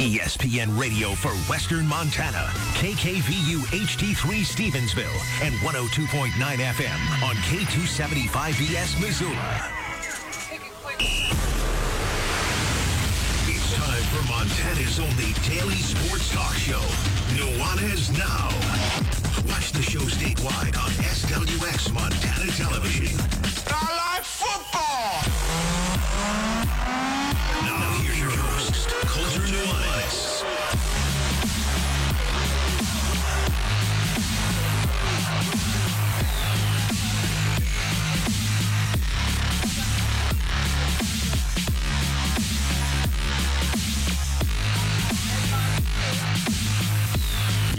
ESPN Radio for Western Montana, KKVU HD3 Stevensville, and 102.9 FM on K275BS Missoula. It's time for Montana's only daily sports talk show, Nuanez Now. Watch the show statewide on SWX Montana Television.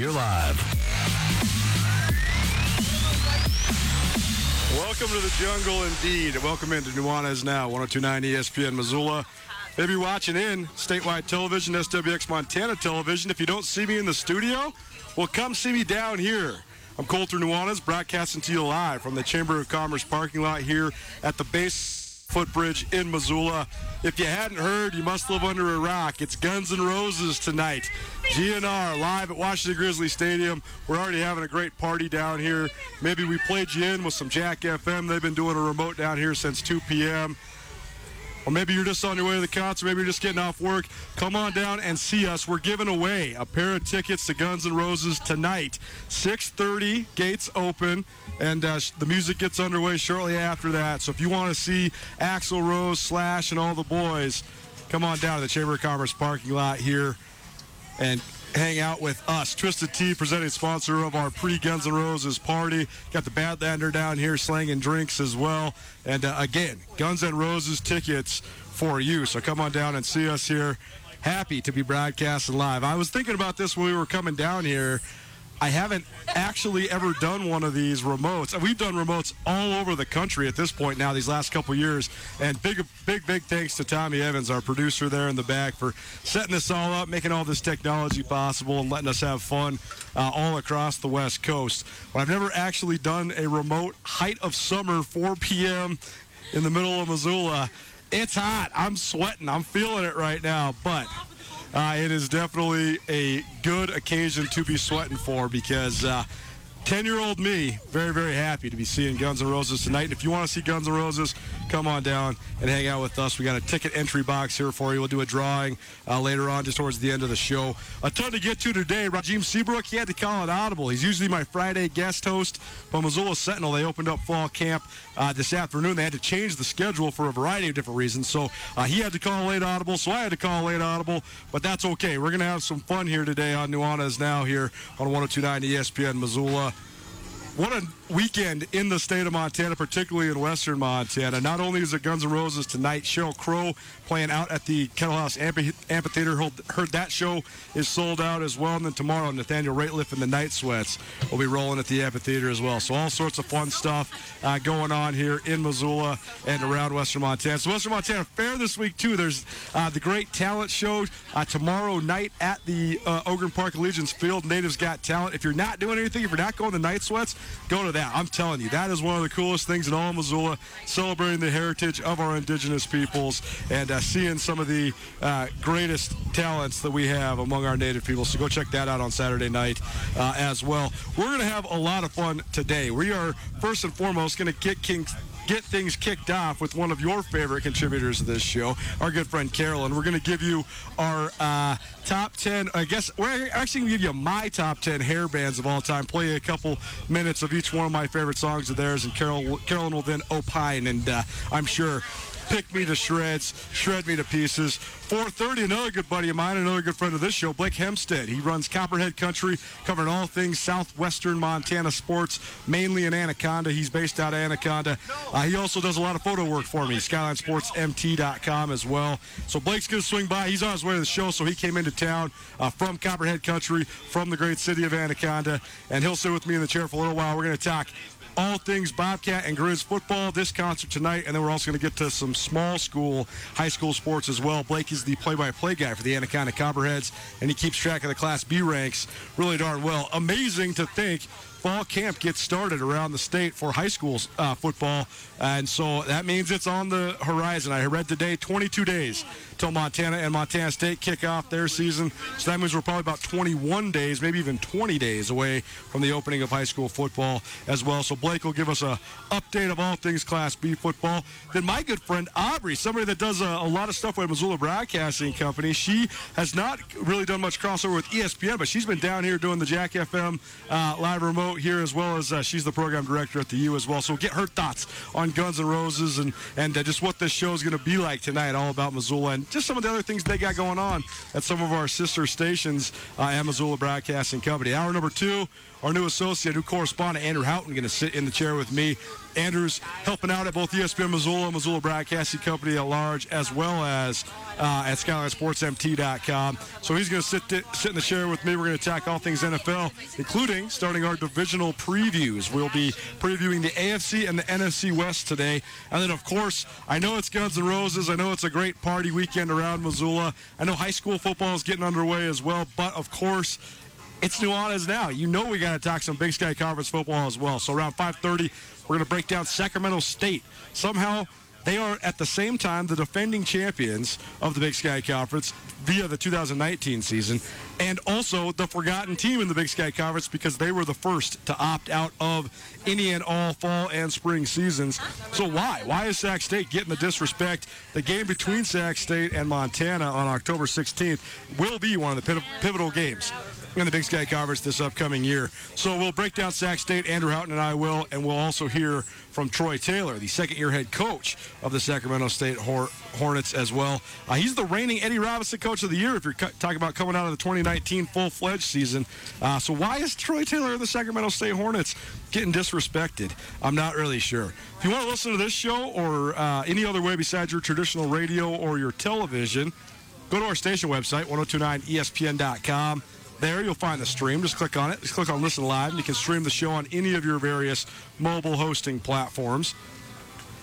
You're live. Welcome to the jungle indeed. Welcome into Nuanez Now, 1029 ESPN Missoula. Maybe watching in statewide television, SWX Montana television. If you don't see me in the studio, well, come see me down here. I'm Colter Nuanez, broadcasting to you live from the Chamber of Commerce parking lot here at the base footbridge in Missoula. If you hadn't heard, you must live under a rock. It's Guns N' Roses tonight. GNR live at Washington Grizzly Stadium. We're already having a great party down here. Maybe we played you in with some Jack FM. They've been doing a remote down here since 2 p.m. Or maybe you're just on your way to the concert. Maybe you're just getting off work. Come on down and see us. We're giving away a pair of tickets to Guns N' Roses tonight. 6:30, gates open, and uh, the music gets underway shortly after that. So if you want to see Axl Rose, Slash, and all the boys, come on down to the Chamber of Commerce parking lot here and hang out with us. Twisted Tea, presenting sponsor of our pre Guns N' Roses party. Got the Badlander down here slanging drinks as well. And uh, again, Guns N' Roses tickets for you. So come on down and see us here. Happy to be broadcasting live. I was thinking about this when we were coming down here. I haven't actually ever done one of these remotes. And We've done remotes all over the country at this point now, these last couple years. And big, big, big thanks to Tommy Evans, our producer there in the back, for setting this all up, making all this technology possible, and letting us have fun uh, all across the West Coast. But I've never actually done a remote height of summer, 4 p.m. in the middle of Missoula. It's hot. I'm sweating. I'm feeling it right now. But uh, it is definitely a good occasion to be sweating for because uh, 10 year old me, very, very happy to be seeing Guns N' Roses tonight. And if you want to see Guns N' Roses, come on down and hang out with us. We got a ticket entry box here for you. We'll do a drawing uh, later on, just towards the end of the show. A ton to get to today. Rajim Seabrook, he had to call it audible. He's usually my Friday guest host. But Missoula Sentinel, they opened up fall camp uh, this afternoon. They had to change the schedule for a variety of different reasons. So uh, he had to call late audible, so I had to call late audible. But that's okay. We're going to have some fun here today on Nuanez Now here on 1029 ESPN Missoula what a weekend in the state of Montana, particularly in western Montana. Not only is it Guns N' Roses tonight, Sheryl Crow playing out at the Kettle House Amphitheater. Heard that show is sold out as well. And then tomorrow, Nathaniel Rateliff and the Night Sweats will be rolling at the amphitheater as well. So all sorts of fun stuff uh, going on here in Missoula and around western Montana. So Western Montana Fair this week too. There's uh, the great talent show uh, tomorrow night at the uh, Ogren Park Allegiance Field. Natives Got Talent. If you're not doing anything, if you're not going to Night Sweats, go to that. I'm telling you, that is one of the coolest things in all of Missoula, celebrating the heritage of our indigenous peoples and uh, seeing some of the uh, greatest talents that we have among our native people. So go check that out on Saturday night uh, as well. We're going to have a lot of fun today. We are first and foremost going to get get things kicked off with one of your favorite contributors of this show, our good friend Carolyn. We're going to give you our uh, top 10. I guess we're actually going to give you my top 10 hair bands of all time. Play a couple minutes of each one of my favorite songs of theirs, and Carol, Carolyn will then opine, and uh, I'm sure pick me to shreds, shred me to pieces. 4:30, another good buddy of mine, another good friend of this show, Blake Hempstead. He runs Copperhead Country, covering all things southwestern Montana sports, mainly in Anaconda. He's based out of Anaconda. Uh, he also does a lot of photo work for me, SkylineSportsMT.com as well. So Blake's to swing by. He's on his way to the show, so he came into town uh, from Copperhead Country, from the great city of Anaconda, and he'll sit with me in the chair for a little while. We're to talk all things Bobcat and Grizz football this concert tonight, and then we're also going to get to some small school, high school sports as well. Blake is the play-by-play guy for the Anaconda Copperheads, and he keeps track of the Class B ranks really darn well. Amazing to think fall camp gets started around the state for high school uh, football, and so that means it's on the horizon. I read today 22 days till Montana and Montana State kick off their season, so that means we're probably about 21 days, maybe even 20 days away from the opening of high school football as well. So Blake will give us a update of all things Class B football. Then my good friend Aubrey, somebody that does a, a lot of stuff with Missoula Broadcasting Company, she has not really done much crossover with ESPN, but she's been down here doing the Jack FM uh, live remote here, as well as uh, she's the program director at the U as well. So get her thoughts on Guns N' Roses and and uh, just what this show is going to be like tonight, all about Missoula and just some of the other things they got going on at some of our sister stations uh, at Missoula Broadcasting Company. Hour number two, our new associate, new correspondent Andrew Houghton, going to sit in the chair with me. Andrew's helping out at both ESPN Missoula, and Missoula Broadcasting Company at large, as well as uh, at SkylineSportsMT.com. So he's going to sit sit in the chair with me. We're going to attack all things NFL, including starting our divisional previews. We'll be previewing the AFC and the NFC West today, and then of course, I know it's Guns N' Roses. I know it's a great party weekend around Missoula. I know high school football is getting underway as well, but of course it's Nuanez now. You know we got to talk some Big Sky Conference football as well. So around 5:30, we're going to break down Sacramento State. Somehow they are at the same time the defending champions of the Big Sky Conference via the 2019 season, and also the forgotten team in the Big Sky Conference because they were the first to opt out of any and all fall and spring seasons. So why? Why is Sac State getting the disrespect? The game between Sac State and Montana on October 16th will be one of the pivotal games in the Big Sky Conference this upcoming year. So we'll break down Sac State. Andrew Houghton and I will, and we'll also hear from Troy Taylor, the second-year head coach of the Sacramento State Hornets as well. Uh, he's the reigning Eddie Robinson Coach of the Year if you're talking about coming out of the 2019 full-fledged season. Uh, so why is Troy Taylor of the Sacramento State Hornets getting disrespected? I'm not really sure. If you want to listen to this show or uh, any other way besides your traditional radio or your television, go to our station website, 1029ESPN.com. There, you'll find the stream. Just click on it. Just click on Listen Live, and you can stream the show on any of your various mobile hosting platforms.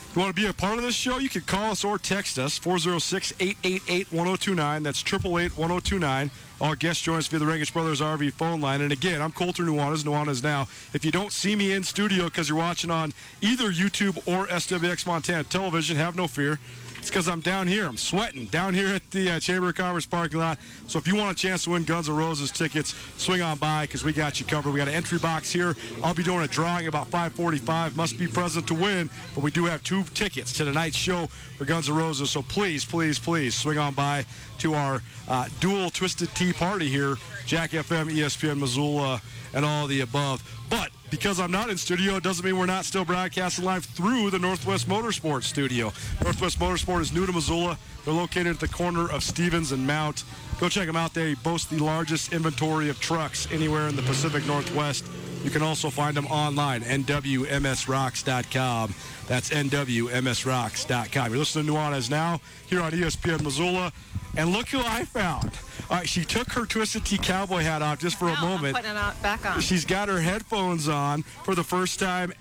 If you want to be a part of this show, you can call us or text us, 406 888 1029. That's 888 1029. Our guest joins via the Rankish Brothers RV phone line. And again, I'm Colter Nuanez, Nuanez Now. If you don't see me in studio because you're watching on either YouTube or SWX Montana television, have no fear It's because I'm down here. I'm sweating down here at the uh, Chamber of Commerce parking lot. So if you want a chance to win Guns N' Roses tickets, swing on by because we got you covered. We got an entry box here. I'll be doing a drawing about 5:45. Must be present to win, but we do have two tickets to tonight's show for Guns N' Roses. So please, please, please swing on by to our uh, dual Twisted Tea party here, Jack FM, ESPN Missoula, and all the above. But because I'm not in studio, it doesn't mean we're not still broadcasting live through the Northwest Motorsports studio. Northwest Motorsport is new to Missoula. They're located at the corner of Stevens and Mount. Go check them out. They boast the largest inventory of trucks anywhere in the Pacific Northwest. You can also find them online, nwmsrocks.com. That's nwmsrocks.com. You're listening to Nuanez now here on ESPN Missoula. And look who I found. All right, she took her Twisted Tea cowboy hat off just for a moment. putting it on- back on. She's got her headphones on for the first time.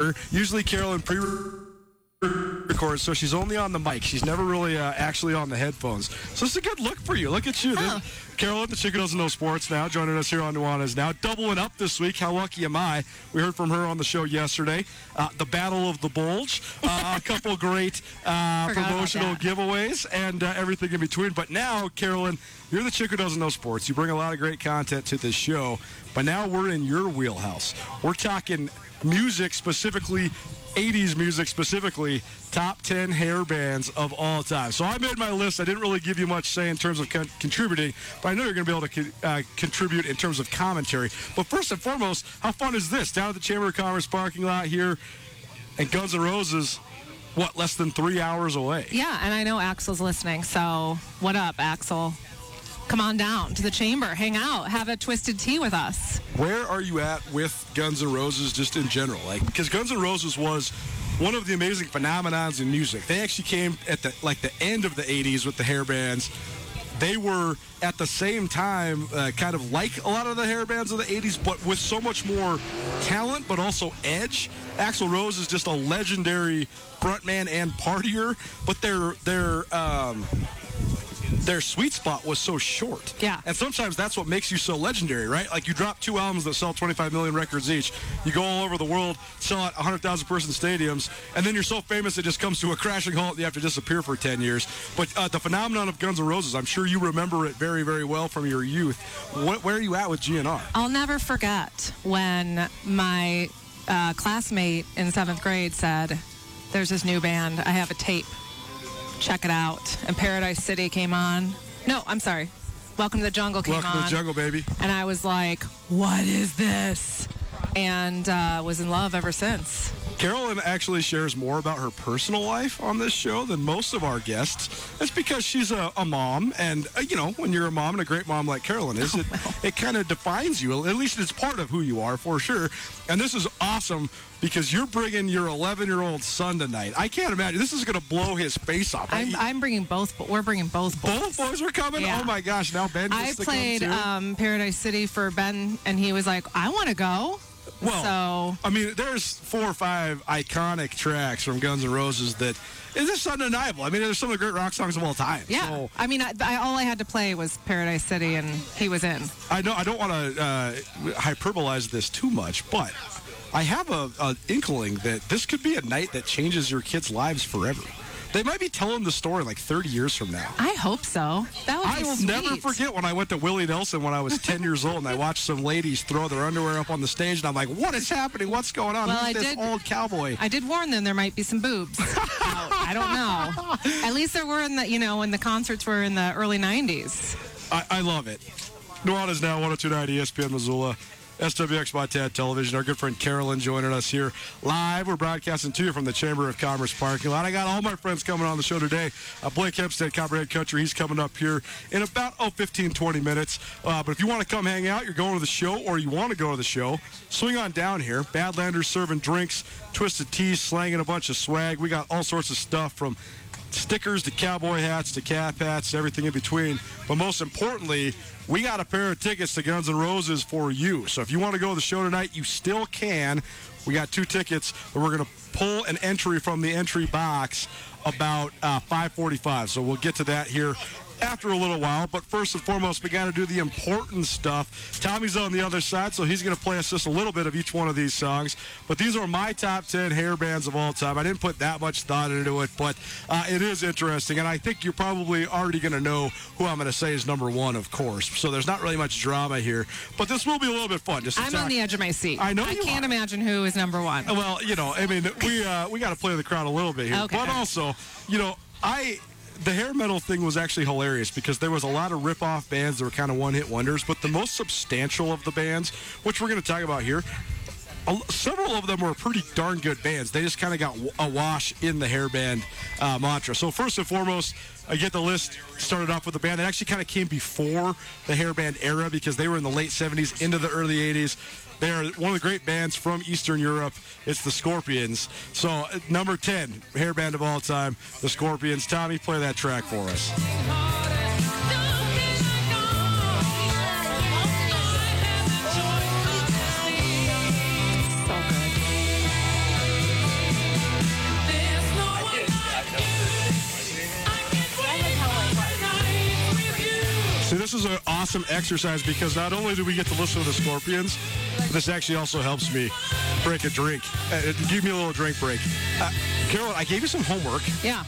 ever. Usually Carolyn pre records, so she's only on the mic. She's never really uh, actually on the headphones. So it's a good look for you. Look at you. This- Carolyn, the chicken doesn't know sports now, joining us here on Nuanez now. Doubling up this week. How lucky am I? We heard from her on the show yesterday. Uh, the Battle of the Bulge. Uh, a couple great uh, promotional giveaways and uh, everything in between. But now, Carolyn, you're the chick who doesn't know sports. You bring a lot of great content to this show. But now we're in your wheelhouse. We're talking music specifically. 80s music specifically, top 10 hair bands of all time. So I made my list. I didn't really give you much say in terms of con- contributing, but I know you're going to be able to co- uh, contribute in terms of commentary. But first and foremost, how fun is this? Down at the Chamber of Commerce parking lot here, and Guns N' Roses, what, less than three hours away? Yeah, and I know Axl's listening. So, what up, Axl? Come on down to the chamber, hang out, have a twisted tea with us. Where are you at with Guns N' Roses just in general? Like, because Guns N' Roses was one of the amazing phenomenons in music. They actually came at the like the end of the '80s with the hair bands. They were at the same time uh, kind of like a lot of the hair bands of the '80s, but with so much more talent, but also edge. Axl Rose is just a legendary frontman and partier, but their their um, their sweet spot was so short. Yeah. And sometimes that's what makes you so legendary, right? Like you drop two albums that sell 25 million records each, you go all over the world, sell at 100,000 person stadiums, and then you're so famous it just comes to a crashing halt and you have to disappear for 10 years. But uh, the phenomenon of Guns N' Roses, I'm sure you remember it very, very well from your youth. What, where are you at with GNR? I'll never forget when my uh, classmate in seventh grade said, There's this new band. I have a tape. Check it out. And Paradise City came on. No, I'm sorry. Welcome to the Jungle came Welcome on. to the jungle, baby. And I was like, What is this? And uh, was in love ever since. Carolyn actually shares more about her personal life on this show than most of our guests. That's because she's a, a mom, and uh, you know, when you're a mom and a great mom like Carolyn is, it, it kind of defines you. At least it's part of who you are for sure. And this is awesome because you're bringing your 11 year old son tonight. I can't imagine this is going to blow his face off. I'm, I'm bringing both, but we're bringing both boys. Both boys are coming. Yeah. Oh my gosh! Now Ben I played um, Paradise City for Ben, and he was like, I want to go. Well, so I mean, there's four or five iconic tracks from Guns N' Roses that is just undeniable. I mean, there's some of the great rock songs of all time. Yeah, So, I mean, I, I, all I had to play was Paradise City, and he was in. I know I don't want to uh, hyperbolize this too much, but I have a, a inkling that this could be a night that changes your kids' lives forever. They might be telling the story like 30 years from now. I hope so. That would I be will sweet. never forget when I went to Willie Nelson when I was 10 years old and I watched some ladies throw their underwear up on the stage and I'm like, what is happening? What's going on? Well, Who's I this did- old cowboy? I did warn them there might be some boobs. I don't know. At least there were in the, you know, when the concerts were in the early '90s. I, I love it. Nuanez now 1029 ESPN Missoula. SWX Montana Television. Our good friend Carolyn joining us here live. We're broadcasting to you from the Chamber of Commerce parking lot. I got all my friends coming on the show today. Uh, Blake Hempstead, Copperhead Country, he's coming up here in about, oh, 15, 20 minutes. Uh, but if you want to come hang out, you're going to the show, or you want to go to the show, swing on down here. Badlanders serving drinks, twisted teas, slanging a bunch of swag. We got all sorts of stuff from stickers to cowboy hats to cap hats, everything in between. But most importantly, we got a pair of tickets to Guns N' Roses for you. So if you want to go to the show tonight, you still can. We got two tickets, but we're going to pull an entry from the entry box about uh, 5:45. So we'll get to that here after a little while. But first and foremost, we got to do the important stuff. Tommy's on the other side, so he's going to play us just a little bit of each one of these songs. But these are my top 10 hair bands of all time. I didn't put that much thought into it, but uh, it is interesting. And I think you're probably already going to know who I'm going to say is number one, of course. So there's not really much drama here. But this will be a little bit fun. Just I'm talk- on the edge of my seat. I know I can't are. imagine who is number one. Well, you know, I mean, we uh, we got to play the crowd a little bit here, Okay. but also, you know, I the hair metal thing was actually hilarious because there was a lot of rip-off bands that were kind of one-hit wonders, but the most substantial of the bands, which we're going to talk about here. Several of them were pretty darn good bands. They just kind of got awash in the hairband uh, mantra. So first and foremost, I get the list started off with a band that actually kind of came before the hairband era because they were in the late 70s into the early 80s. They are one of the great bands from Eastern Europe. It's the Scorpions. So, uh, number 10, hair band of all time, the Scorpions. Tommy, play that track for us. See, this is an awesome exercise because not only do we get to listen to the Scorpions, this actually also helps me break a drink. Uh, give me a little drink break. Uh, Carol, I gave you some homework. Yeah.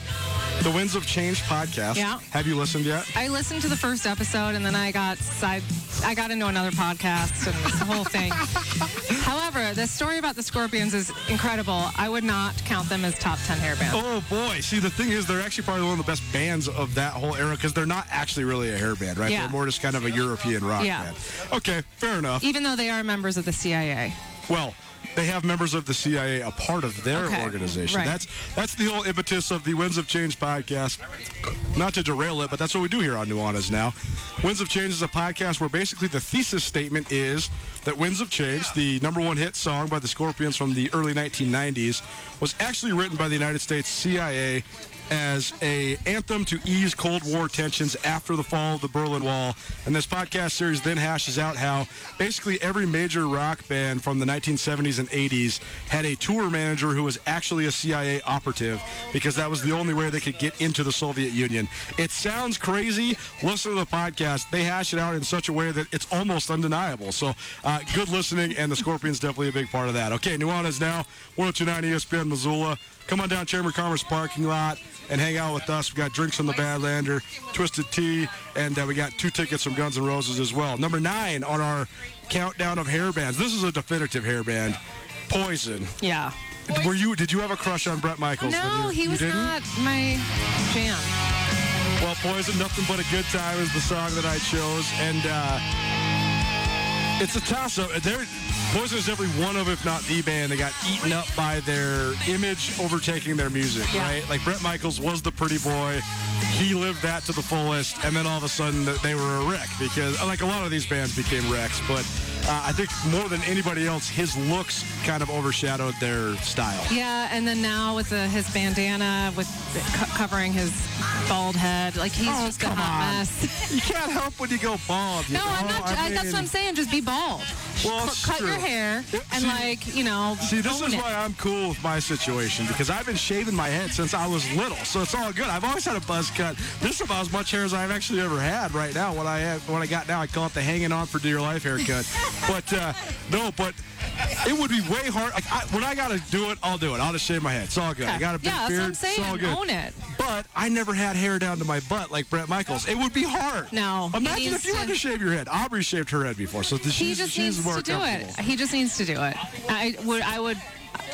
The Winds of Change podcast. Yeah. Have you listened yet? I listened to the first episode and then I got side I got into another podcast and the whole thing. However, the story about the Scorpions is incredible. I would not count them as top 10 hair bands. Oh boy! See, the thing is, they're actually probably one of the best bands of that whole era because they're not actually really a hair band, right? Yeah. They're more just kind of a European rock Yeah. band. Okay, fair enough. Even though they are members of the CIA. Well, they have members of the CIA a part of their Okay, organization. right. That's that's the whole impetus of the Winds of Change podcast. Not to derail it, but that's what we do here on Nuanez now. Winds of Change is a podcast where basically the thesis statement is that Winds of Change, the number one hit song by the Scorpions from the early 1990s, was actually written by the United States CIA as a anthem to ease Cold War tensions after the fall of the Berlin Wall. And this podcast series then hashes out how basically every major rock band from the 1970s and 80s had a tour manager who was actually a CIA operative because that was the only way they could get into the Soviet Union. It sounds crazy. Listen to the podcast. They hash it out in such a way that it's almost undeniable. So uh, good listening, and the Scorpions definitely a big part of that. Okay, Nuanez now, 1029 ESPN Missoula. Come on down Chamber of Commerce parking lot and hang out with us. We got drinks from the Badlander, Twisted Tea, and uh, we got two tickets from Guns N' Roses as well. Number nine on our countdown of hair bands. This is a definitive hair band. Poison. Yeah. Were you? Did you have a crush on Bret Michaels? No, you- he was not my jam. Well, Poison, Nothing But a Good Time is the song that I chose. And uh, it's a toss up. They're, Poison is definitely one of, if not the band, that got eaten up by their image overtaking their music, Yeah. right? Like Bret Michaels was the pretty boy. He lived that to the fullest. And then all of a sudden, they were a wreck because, like a lot of these bands became wrecks. But uh, I think more than anybody else, his looks kind of overshadowed their style. Yeah, and then now with the, his bandana with co- covering his bald head, like he's Oh, just a hot on. mess. You can't help when you go bald. you No, I'm not. I I that's what I'm saying. Just be bald. Well, Cu- it's cut your hair and see- like you know. See, this is it. why I'm cool with my situation because I've been shaving my head since I was little, so it's all good. I've always had a buzz cut. This is about as much hair as I've actually ever had right now. What I have, what I got now, I call it the hanging on for dear life haircut. but uh, no, but it would be way hard. Like, I, when I got to do it, I'll do it. I'll just shave my head. It's all good. I got a big Yeah, that's what. I'm It's all good. Own it. But I never had hair down to my butt like Bret Michaels. It would be hard. No, Imagine if you had to- to shave your head. Aubrey shaved her head before, so she's, He just she's needs more to do it. He just needs to do it. I would. I would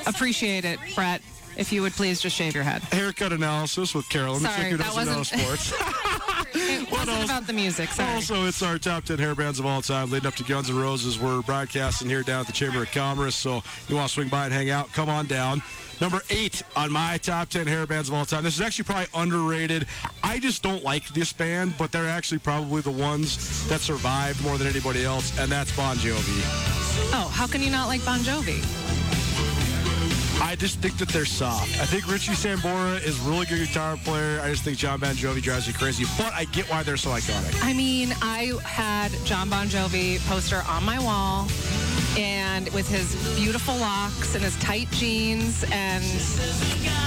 appreciate it, Bret, if you would please just shave your head. Haircut analysis with Carolyn. Sorry, that wasn't- sports. It wasn't else? about the music. Sorry. Also, it's our top 10 hair bands of all time leading up to Guns N' Roses. We're broadcasting here down at the Chamber of Commerce, so you want to swing by and hang out, come on down. Number eight on my top 10 hair bands of all time. This is actually probably underrated. I just don't like this band, but they're actually probably the ones that survived more than anybody else, and that's Bon Jovi. oh, how can you not like Bon Jovi? I just think that they're soft. I think Richie Sambora is a really good guitar player. I just think Jon Bon Jovi drives me crazy, but I get why they're so iconic. I mean, I had Jon Bon Jovi poster on my wall, and with his beautiful locks and his tight jeans, and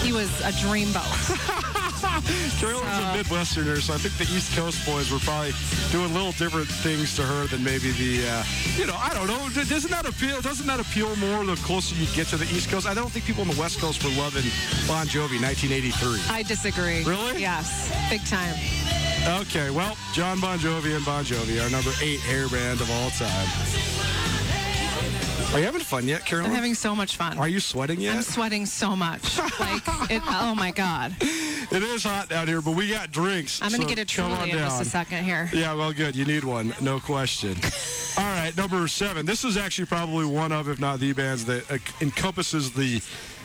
he was a dreamboat. Carolyn's a Midwesterner, so I think the East Coast boys were probably doing little different things to her than maybe the, uh, you know, I don't know. Doesn't that appeal? Doesn't that appeal more the closer you get to the East Coast? I don't think people on the West Coast were loving Bon Jovi 1983. I disagree. Really? Yes. Big time. Okay, well, Jon Bon Jovi and Bon Jovi, our number eight hair band of all time. Are you having fun yet, Carolyn? I'm having so much fun. Are you sweating yet? I'm sweating so much. Like, it, oh my God. It is hot down here, but we got drinks. I'm going to so get a truly in just a second here. Yeah, well, good. You need one, no question. All right, number seven. This is actually probably one of, if not the bands that uh, encompasses the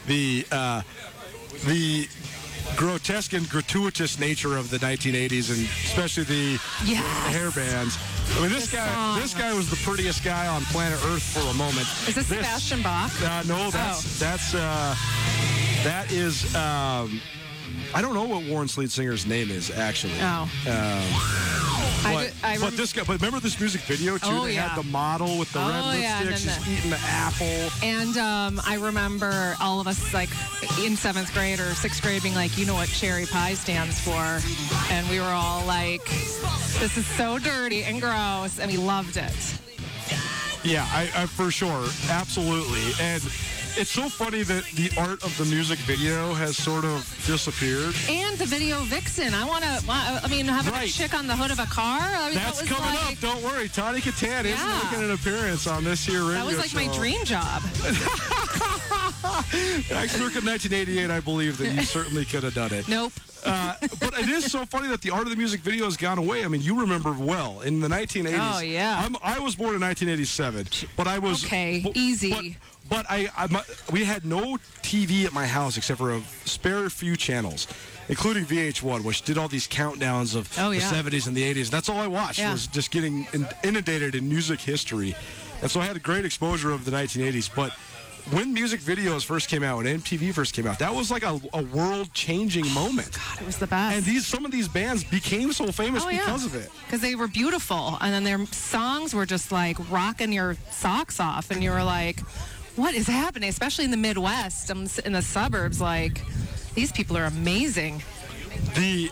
the uh, the grotesque and gratuitous nature of the 1980s, and especially the Yes. hair bands. I mean, this The guy song. this guy was the prettiest guy on planet Earth for a moment. Is this Sebastian Bach? Uh, no, that's Oh. that's uh, that is. Um, I don't know what Warrant's lead singer's name is actually. Oh. I, But, I but this guy, but remember this music video too? Oh, they yeah. had the model with the red Oh, yeah, and lipsticks, then just the- eating the apple. And um, I remember all of us, like in seventh grade or sixth grade, being like, you know what cherry pie stands for? And we were all like, this is so dirty and gross. And we loved it. Yeah, I, I for sure, absolutely. And it's so funny that the art of the music video has sort of disappeared. And the video vixen. I want to, I mean, having Right. a chick on the hood of a car. I mean, That's that coming like, up. Don't worry, Tawny Kitaen is making an appearance on this year radio That was like my dream job. Circa 1988, I believe that you certainly could have done it. Nope. Uh, but it is so funny that the art of the music video has gone away. I mean, you remember well in the 1980s. Oh, yeah. I'm, I was born in 1987, but I was Okay, easy. But, I, I, my, we had no TV at my house except for a spare few channels, including VH1, which did all these countdowns of Oh, yeah. the 70s and the 80s. That's all I watched Yeah. was just getting inundated in music history, and so I had a great exposure of the 1980s. But when music videos first came out, when MTV first came out, that was like a, a world-changing oh, moment. God, it was the best. And these some of these bands became so famous Oh, yeah. because of it. Because they were beautiful. And then their songs were just like rocking your socks off. And you were like, what is happening? Especially in the Midwest, um, in the suburbs. Like, these people are amazing. The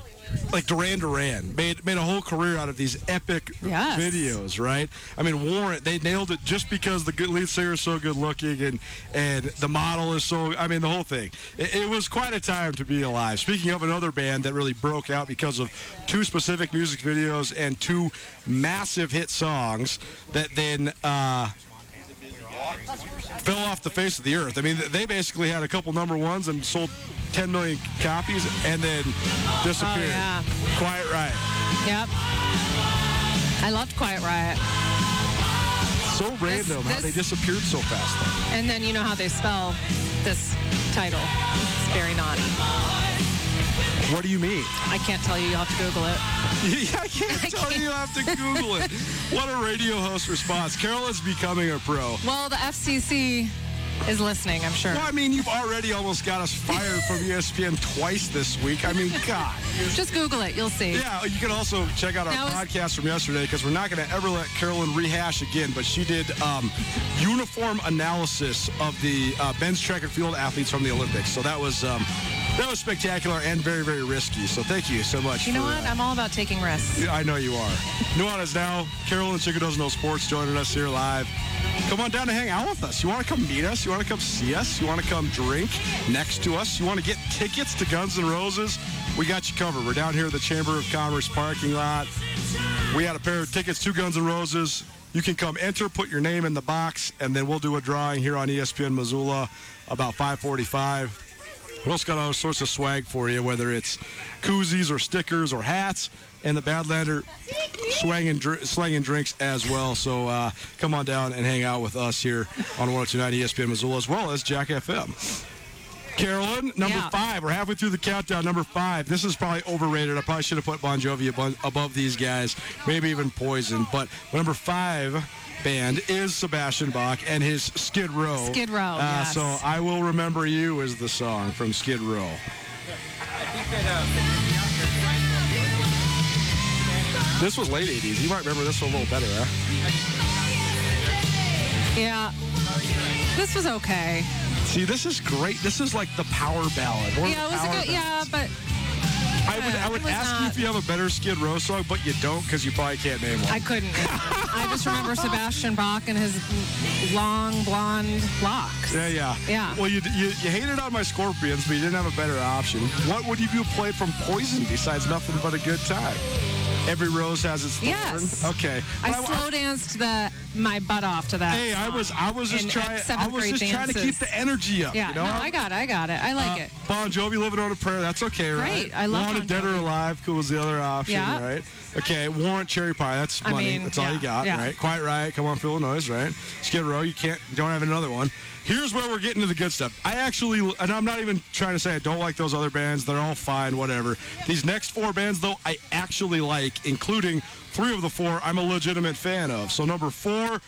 like Duran Duran made made a whole career out of these epic Yes. videos, right? I mean, Warrant they nailed it just because the good lead singer is so good looking and and the model is so. I mean, the whole thing. It, it was quite a time to be alive. Speaking of another band that really broke out because of two specific music videos and two massive hit songs that then. Uh, fell off the face of the earth. I mean, they basically had a couple number ones and sold 10 million copies and then disappeared. Oh, yeah. Quiet Riot. Yep. I loved Quiet Riot. So random how this- they disappeared so fast. Though. And then you know how they spell this title. It's very naughty. What do you mean? I can't tell you. You'll have to Google it. yeah, I can't I tell can't. you. You have to Google it. What a radio host response. Carolyn's becoming a pro. Well, the FCC is listening, I'm sure. Well, I mean, you've already almost got us fired from ESPN twice this week. I mean, God. Just Google it. You'll see. Yeah, you can also check out our Now is- podcast from yesterday because we're not going to ever let Carolyn rehash again. But she did um, uniform analysis of the uh, men's track and field athletes from the Olympics. So that was um, that was spectacular and very very risky. So thank you so much. You know what? uh, I'm all about taking risks. yeah, I know you are. Nuanez now. Carolyn Chico Doesn't Know Sports joining us here live. Come on down to hang out with us. You want to come meet us? You want to come see us? You want to come drink next to us? You want to get tickets to Guns N' Roses? We got you covered. We're down here at the Chamber of Commerce parking lot. We had a pair of tickets to Guns N' Roses. You can come enter, put your name in the box, and then we'll do a drawing here on ESPN Missoula about 545. We also got all sorts of swag for you, whether it's koozies or stickers or hats, and the Badlander swanging, dr- slanging drinks as well. So uh, come on down and hang out with us here on 1029 ESPN Missoula as well as Jack FM. Carolyn, number Yeah. five. We're halfway through the countdown. Number five. This is probably overrated. I probably should have put Bon Jovi above, above these guys, maybe even Poison. But number five band is Sebastian Bach and his Skid Row. Skid Row, Uh, yes. So I will remember you is the song from Skid Row. This was late 80s. You might remember this a little better, huh? Yeah. This was okay. See, this is great. This is like the power ballad. More Yeah, it was a good. Yeah, but I would, I would ask you if you have a better Skid Row song, but you don't because you probably can't name one. I couldn't. I just remember Sebastian Bach and his long blonde locks. yeah, yeah. Yeah. Well, you, you you hated on my Scorpions, but you didn't have a better option. What would you played from Poison besides nothing but a good time? Every rose has its thorn. Yes. Okay. I slow danced the my butt off to that. Hey, I was I was just trying I was just trying to keep the energy up. Yeah, you know? no, I got it. I got it. I like Uh, it. Bon Jovi living on a prayer. That's okay, right? Great. I love Wanted Bon Dead or Alive. Cool was the other option, Yeah. right? Okay. Warrant Cherry Pie. That's I money. mean, that's all you got, yeah. right? Quiet Riot. Come on, feel the noise, right? Skid Row. You can't. Don't have another one. Here's where we're getting to the good stuff. I actually, and I'm not even trying to say I don't like those other bands. They're all fine, whatever. These next four bands, though, I actually like, including three of the four I'm a legitimate fan of. So number four,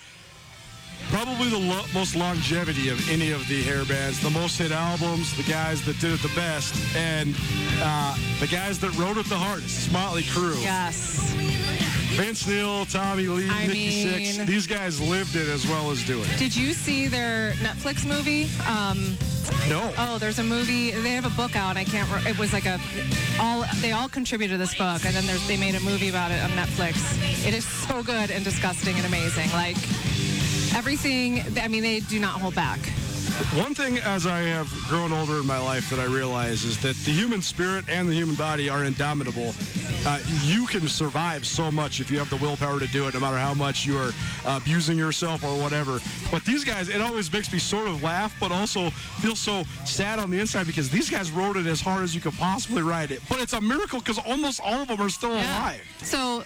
probably the lo- most longevity of any of the hair bands, the most hit albums, the guys that did it the best, and uh, the guys that wrote it the hardest. Motley Crue, Yes. Vince Neil, Tommy Lee, I Nikki Sixx. These guys lived it as well as doing it. Did you see their Netflix movie? Um, No. oh, there's a movie. They have a book out. I can't. It was like a all. They all contributed to this book, and then there's they made a movie about it on Netflix. It is so good and disgusting and amazing. Like everything. I mean, they do not hold back. One thing as I have grown older in my life that I realize is that the human spirit and the human body are indomitable. Uh, you can survive so much if you have the willpower to do it, no matter how much you are abusing yourself or whatever. But these guys, it always makes me sort of laugh, but also feel so sad on the inside because these guys wrote it as hard as you could possibly write it. But it's a miracle because almost all of them are still alive. So,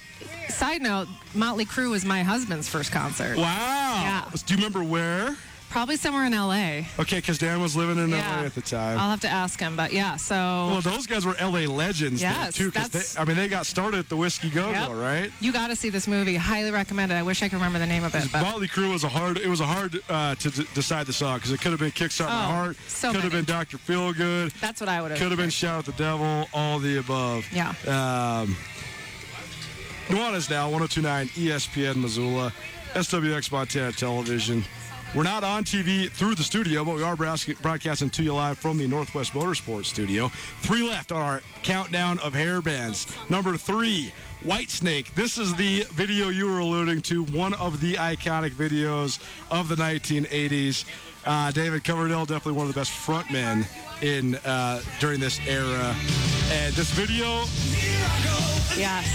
side note, Motley Crue was my husband's first concert. Wow. Yeah. Do you remember where? Probably somewhere in LA. Okay, because Dan was living in Yeah. LA at the time. I'll have to ask him, but yeah. So. Well, those guys were LA legends then, Yes, too. 'cause that's- they, I mean, they got started at the Whiskey Go Go, Yep. right? You got to see this movie. Highly recommend it. I wish I could remember the name of it. But Motley Crue was a hard. It was a hard uh, to d- decide the song because it could have been "Kickstart My Oh, Heart," so could have been "Doctor Feelgood," that's what I would have. could have been "Shout at the Devil," all the above. Yeah. Um, Nuanez now 1029 ESPN Missoula, SWX Montana Television. We're not on TV through the studio, but we are broadcasting to you live from the Northwest Motorsports studio. Three left on our countdown of hair bands. Number three, Whitesnake. This is the video you were alluding to, one of the iconic videos of the 1980s. Uh, David Coverdale, definitely one of the best frontmen in uh, during this era. And this video Yes.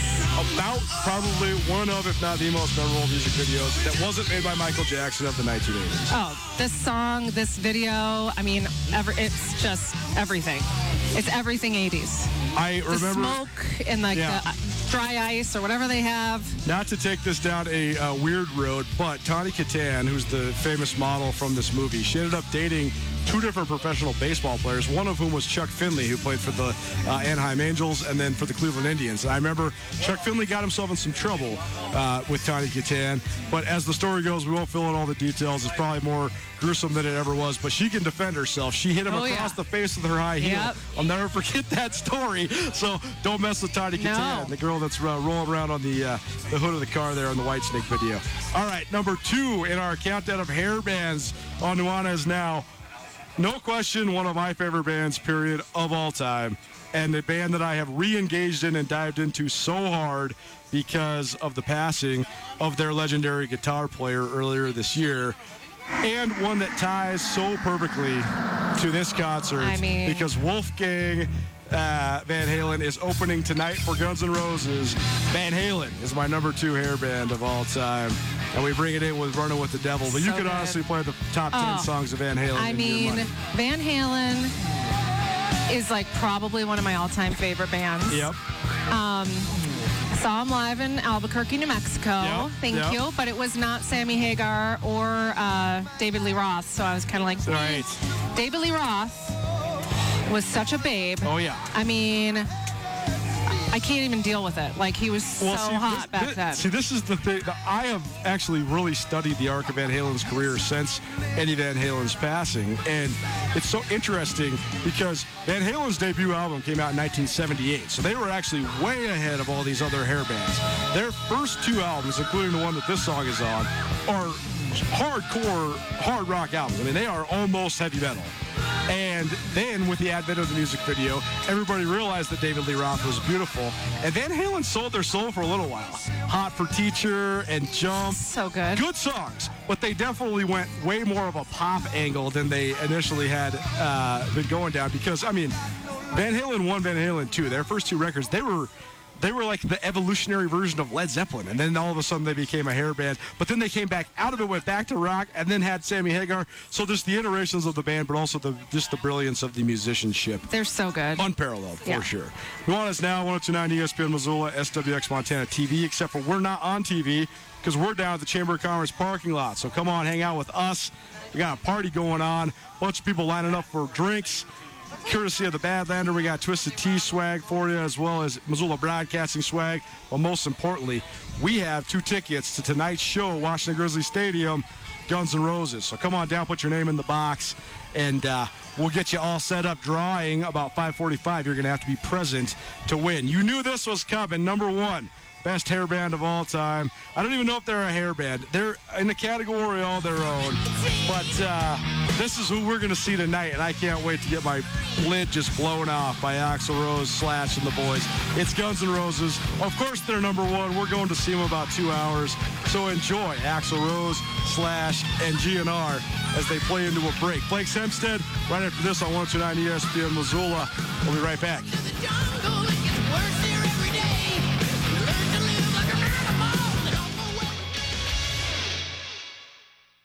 about probably one of, if not the most memorable music videos that wasn't made by Michael Jackson of the 1980s. Oh, this song, this video. I mean, ever. It's just everything. It's everything 80s. I The remember, smoke and like Yeah. the uh, dry ice or whatever they have. not to take this down a uh, weird road, but Tawny Kitaen, who's the famous model from this movie, she ended up dating two different professional baseball players, one of whom was Chuck Finley, who played for the uh, Anaheim Angels and then for the Cleveland Indians. And I remember Chuck Finley got himself in some trouble uh, with Tawny Kitaen, but as the story goes, we won't fill in all the details. It's probably more gruesome than it ever was, but she can defend herself. She hit him Oh, across yeah. the face with her high heel. Yep. I'll never forget that story. So don't mess with Tawny No. Kitaen, the girl that's uh, rolling around on the uh, the hood of the car there in the White Snake video. All right, number two in our countdown of hair bands on Nuanez now. No question, one of my favorite bands, period, of all time. And the band that I have re engaged in and dived into so hard because of the passing of their legendary guitar player earlier this year. And one that ties so perfectly to this concert I mean- because Wolfgang uh, Van Halen is opening tonight for Guns N' Roses. Van Halen is my number two hair band of all time. And we bring it in with Running with the Devil. But you could good. honestly play the top 10 Oh. songs of Van Halen. I mean. Van Halen is like probably one of my all-time favorite bands. Yep. Saw him live in Albuquerque, New Mexico. Yep, Thank yep. you. But it was not Sammy Hagar or uh, David Lee Roth. So I was kind of like, Right. David Lee Roth was such a babe. Oh, yeah. I mean, I can't even deal with it. Like he was so hot this, back thi- then. See, this is the thing. I have actually really studied the arc of Van Halen's career since Eddie Van Halen's passing. And it's so interesting because Van Halen's debut album came out in 1978. So they were actually way ahead of all these other hair bands. Their first two albums, including the one that this song is on, are hardcore hard rock albums. I mean, they are almost heavy metal. And then with the advent of the music video, everybody realized that David Lee Roth was beautiful. And Van Halen sold their soul for a little while. Hot for Teacher and Jump. So good. Good songs, but they definitely went way more of a pop angle than they initially had uh, been going down. Because I mean, Van Halen one, Van Halen two, their first two records, they were they were like the evolutionary version of Led Zeppelin, and then all of a sudden they became a hair band. But then they came back out of it, went back to rock, and then had Sammy Hagar. So there's the iterations of the band, but also the just the brilliance of the musicianship. They're so good. Unparalleled, for Yeah. sure. Nuanez now, 1029 ESPN Missoula, SWX Montana TV, except for we're not on TV because we're down at the Chamber of Commerce parking lot. So come on, hang out with us. We got a party going on, bunch of people lining up for drinks. Courtesy of the Badlander, we got Twisted Tea swag for you, as well as Missoula Broadcasting swag. But most importantly, we have two tickets to tonight's show, Washington Grizzly Stadium, Guns N' Roses. So come on down, put your name in the box, and uh, we'll get you all set up. Drawing about 5:45. You're going to have to be present to win. You knew this was coming. Number one. Best hair band of all time. I don't even know if they're a hair band. They're in a category all their own. But uh, this is who we're going to see tonight, and I can't wait to get my lid just blown off by Axl Rose, Slash, and the boys. It's Guns N' Roses. Of course, they're number one. We're going to see them about two hours. So enjoy Axl Rose, Slash, and GNR as they play into a break. Blake Hempstead, right after this on 129 ESPN Missoula. We'll be right back.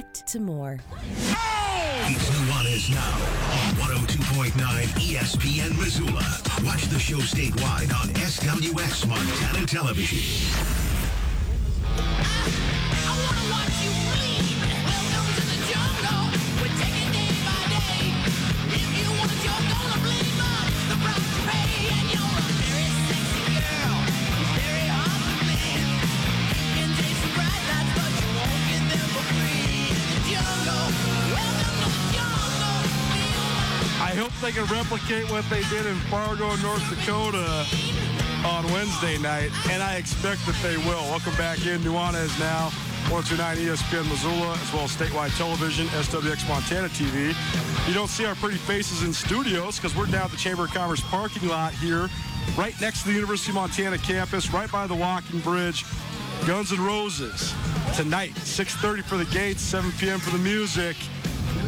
to more. It's Nuanez now on 102.9 ESPN Missoula. Watch the show statewide on SWX Montana Television. They can replicate what they did in Fargo, North Dakota on Wednesday night, and I expect that they will. Welcome back in. Nuanez now, 129 ESPN Missoula, as well as statewide television, SWX Montana TV. You don't see our pretty faces in studios because we're down at the Chamber of Commerce parking lot here, right next to the University of Montana campus, right by the walking bridge. Guns N' Roses tonight, 6:30 for the gates, 7 p.m. for the music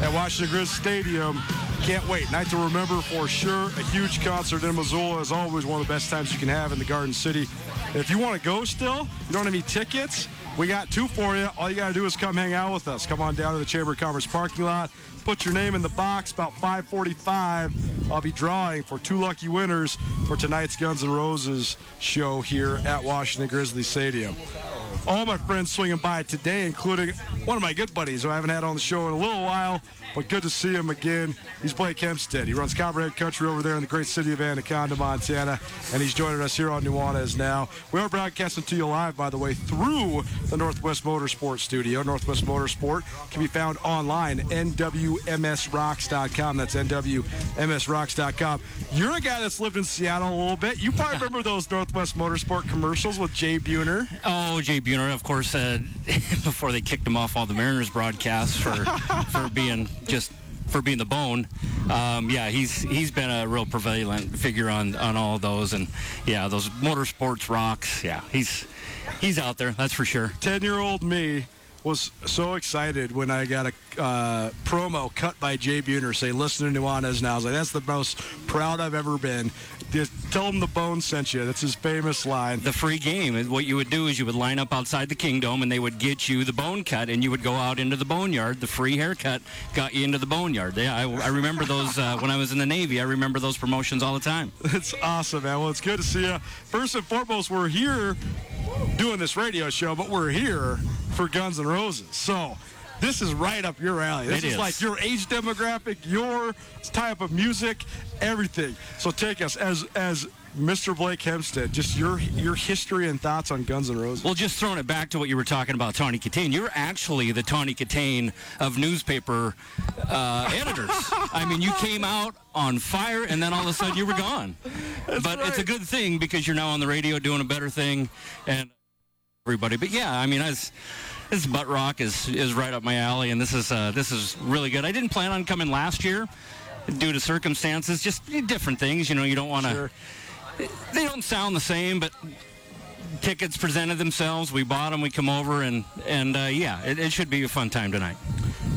at Washington Grizz Stadium. Can't wait. Night to remember for sure. A huge concert in Missoula is always one of the best times you can have in the Garden City. If you want to go still, you don't have any tickets, we got two for you. All you got to do is come hang out with us. Come on down to the Chamber of Commerce parking lot. Put your name in the box. About 5:45, I'll be drawing for two lucky winners for tonight's Guns N' Roses show here at Washington Grizzly Stadium all my friends swinging by today, including one of my good buddies who I haven't had on the show in a little while, but good to see him again. He's Blake Hempstead. He runs Copperhead Country over there in the great city of Anaconda, Montana, and he's joining us here on Nuanez now. We are broadcasting to you live, by the way, through the Northwest Motorsport studio. Northwest Motorsport can be found online, nwmsrocks.com. That's nwmsrocks.com. You're a guy that's lived in Seattle a little bit. You probably remember those Northwest Motorsport commercials with Jay Buhner. Oh, Jay Buhner, of course, uh, before they kicked him off all the Mariners broadcasts for for being just for being the bone. Um, yeah, he's he's been a real prevalent figure on on all those, and yeah, those motorsports rocks. Yeah, he's he's out there, that's for sure. 10 year old me was so excited when I got a uh, promo cut by Jay Buhner say, listen to Nuanez now. I was like, that's the most proud I've ever been. Just tell him the bone sent you. That's his famous line. The free game. and What you would do is you would line up outside the kingdom, and they would get you the bone cut, and you would go out into the boneyard. The free haircut got you into the boneyard. Yeah, I, I remember those uh, when I was in the Navy. I remember those promotions all the time. It's awesome, man. Well, it's good to see you. First and foremost, we're here doing this radio show, but we're here for Guns N' Roses. So this is right up your alley. This is, is. like your age demographic, your type of music, everything. So take us as as Mr. Blake Hempstead, just your your history and thoughts on Guns N' Roses. Well, just throwing it back to what you were talking about, Tawny Kitaen. You're actually the Tawny Kitaen of newspaper uh, editors. I mean, you came out on fire, and then all of a sudden you were gone. but it's a good thing because you're now on the radio doing a better thing, and everybody. But yeah, I mean, I was, this butt rock is is right up my alley, and this is uh, this is really good. I didn't plan on coming last year due to circumstances, just different things. You know, you don't want to. They don't sound the same, but tickets presented themselves. We bought them. We come over, and and uh, yeah, it, it should be a fun time tonight.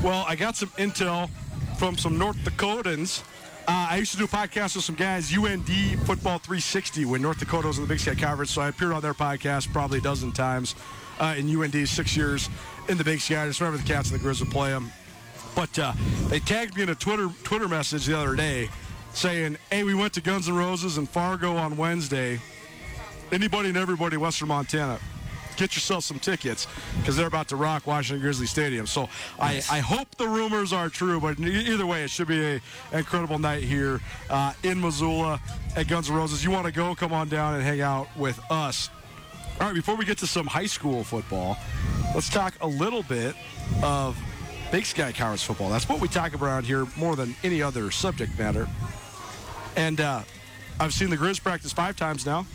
Well, I got some intel from some North Dakotans. Uh, I used to do a podcast with some guys, UND Football 360, when North Dakota was in the Big Sky Conference. So I appeared on their podcast probably a dozen times uh, in UND, six years in the Big Sky. I just remember the Cats and the Grizz would play them. But uh, they tagged me in a Twitter Twitter message the other day saying, "Hey, we went to Guns N' Roses in Fargo on Wednesday. Anybody and everybody in Western Montana, get yourself some tickets because they're about to rock Washington Grizzly Stadium." So I, I hope the rumors are true, but either way, it should be a an incredible night here uh, in Missoula at Guns N' Roses. You want to go? Come on down and hang out with us. All right, before we get to some high school football, let's talk a little bit of Big Sky Conference football. That's what we talk about here more than any other subject matter. And uh, I've seen the Grizz practice five times now.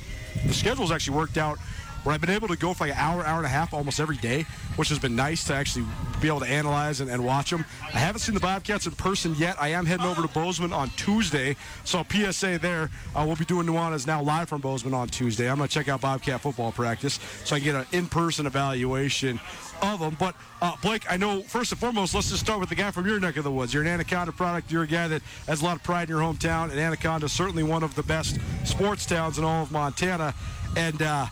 The schedule's actually worked out where I've been able to go for like an hour, hour and a half almost every day, which has been nice to actually be able to analyze and, and watch them. I haven't seen the Bobcats in person yet. I am heading over to Bozeman on Tuesday. So PSA there. Uh, we'll be doing Nuanez now live from Bozeman on Tuesday. I'm going to check out Bobcat football practice so I can get an in-person evaluation of them. But uh, Blake, I know first and foremost, let's just start with the guy from your neck of the woods. You're an Anaconda product. You're a guy that has a lot of pride in your hometown, and Anaconda is certainly one of the best sports towns in all of Montana. And uh,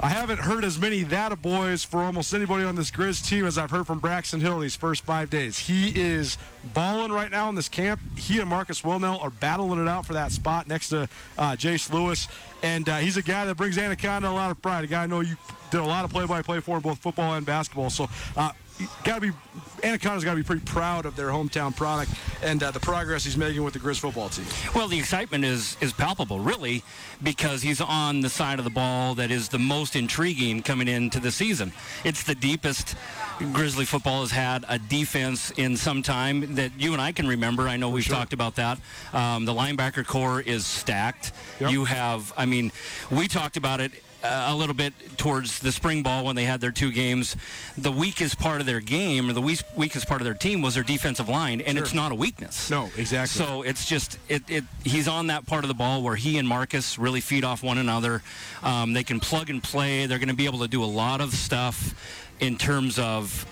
I haven't heard as many that a boys for almost anybody on this Grizz team as I've heard from Braxton Hill these first five days. He is balling right now in this camp. He and Marcus Welnel are battling it out for that spot next to uh, Jace Lewis. And uh, he's a guy that brings Anaconda a lot of pride. A guy I know you did a lot of play-by-play for in both football and basketball. So uh, got to be Anaconda's got to be pretty proud of their hometown product and uh, the progress he's making with the Grizz football team. Well, the excitement is is palpable, really, because he's on the side of the ball that is the most intriguing coming into the season. It's the deepest Grizzly football has had a defense in some time that you and I can remember. I know we've talked about that. Um, the linebacker core is stacked. You have, I mean, we talked about it uh, a little bit towards the spring ball when they had their two games. The weakest part of their game, or the weak, weakest part of their team, was their defensive line, and it's not a weakness. No, exactly. So it's just it, it. He's on that part of the ball where he and Marcus really feed off one another. Um, they can plug and play. They're going to be able to do a lot of stuff in terms of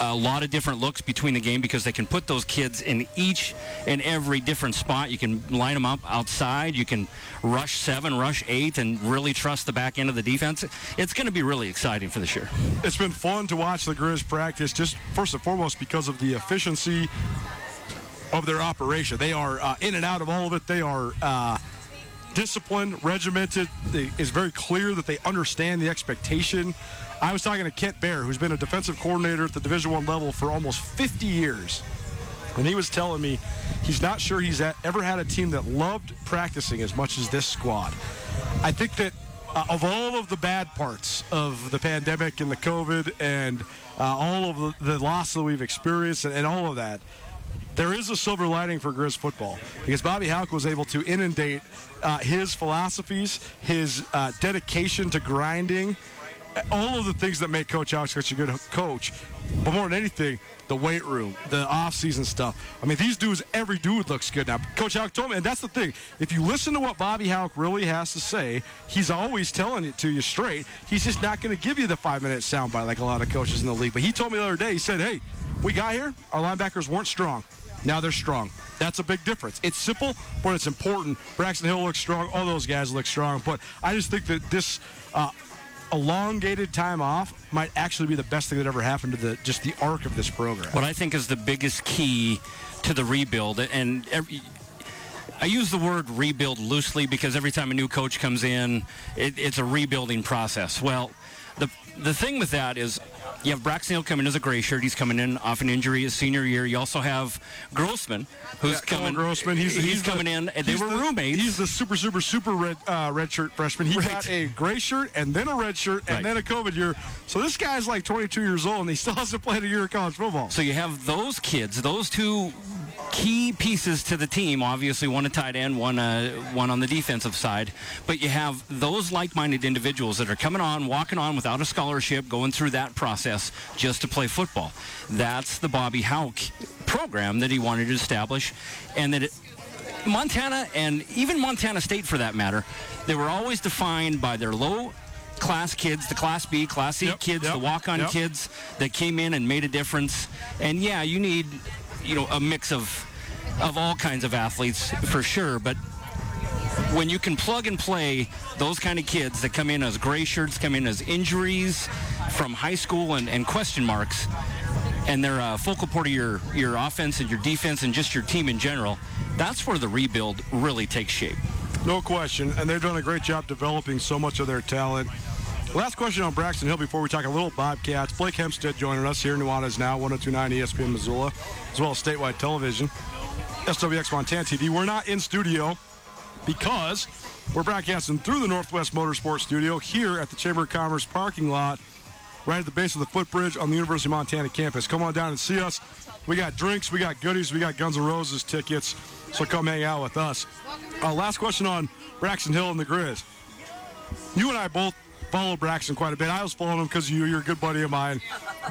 a lot of different looks between the game because they can put those kids in each and every different spot. You can line them up outside. You can rush seven, rush eight, and really trust the back end of the defense. It's going to be really exciting for this year. It's been fun to watch the Grizz practice, just first and foremost because of the efficiency of their operation. They are uh, in and out of all of it. They are uh, disciplined, regimented. It is very clear that they understand the expectation. I was talking to Kent Baer, who's been a defensive coordinator at the Division One level for almost 50 years. And he was telling me he's not sure he's at, ever had a team that loved practicing as much as this squad. I think that uh, of all of the bad parts of the pandemic and the COVID and uh, all of the, the loss that we've experienced and, and all of that, there is a silver lining for Grizz football because Bobby Houck was able to inundate uh, his philosophies, his uh, dedication to grinding, all of the things that make Coach Houck such a good coach. But more than anything, the weight room, the off-season stuff. I mean, these dudes, every dude looks good now. Coach Houck told me, and that's the thing. If you listen to what Bobby Houck really has to say, he's always telling it to you straight. He's just not going to give you the five-minute soundbite like a lot of coaches in the league. But he told me the other day, he said, hey, we got here, our linebackers weren't strong. Now they're strong. That's a big difference. It's simple, but it's important. Braxton Hill looks strong. All those guys look strong. But I just think that this uh, elongated time off might actually be the best thing that ever happened to the just the arc of this program. What I think is the biggest key to the rebuild, and every, I use the word rebuild loosely because every time a new coach comes in, it, it's a rebuilding process. Well, the the thing with that is, You have Braxton Hill coming as a gray shirt. He's coming in off an injury his senior year. You also have Grossman, who's Yeah, coming. Grossman. He's, he's, the- coming in. And they were the- roommates. He's the super, super, super red uh, red shirt freshman. He Right. got a gray shirt and then a red shirt and Right. then a COVID year. So this guy's like 22 years old and he still hasn't played a year of college football. So you have those kids, those two key pieces to the team. Obviously, one a tight end, one uh, one on the defensive side. But you have those like-minded individuals that are coming on, walking on without a scholarship, going through that process just to play football. That's the Bobby Houck program that he wanted to establish, and that it, Montana and even Montana State, for that matter, they were always defined by their low class kids, the Class B, Class C Yep, kids, yep, the walk-on yep. kids that came in and made a difference. And yeah, you need, you know, a mix of of all kinds of athletes for sure, but when you can plug and play those kind of kids that come in as gray shirts, come in as injuries from high school and, and question marks, and they're a focal point of your, your offense and your defense and just your team in general, that's where the rebuild really takes shape. No question. And they've done a great job developing so much of their talent. Last question on Braxton Hill before we talk a little Bobcats. Blake Hempstead joining us here in Nuanez now, 1029 ESPN Missoula, as well as statewide television. SWX Montana TV. We're not in studio because we're broadcasting through the Northwest Motorsports Studio here at the Chamber of Commerce parking lot, right at the base of the footbridge on the University of Montana campus. Come on down and see us. We got drinks, we got goodies, we got Guns N' Roses tickets, so come hang out with us. Uh, last question on Braxton Hill and the Grizz. You and I both follow Braxton quite a bit. I was following him because you, you're a good buddy of mine,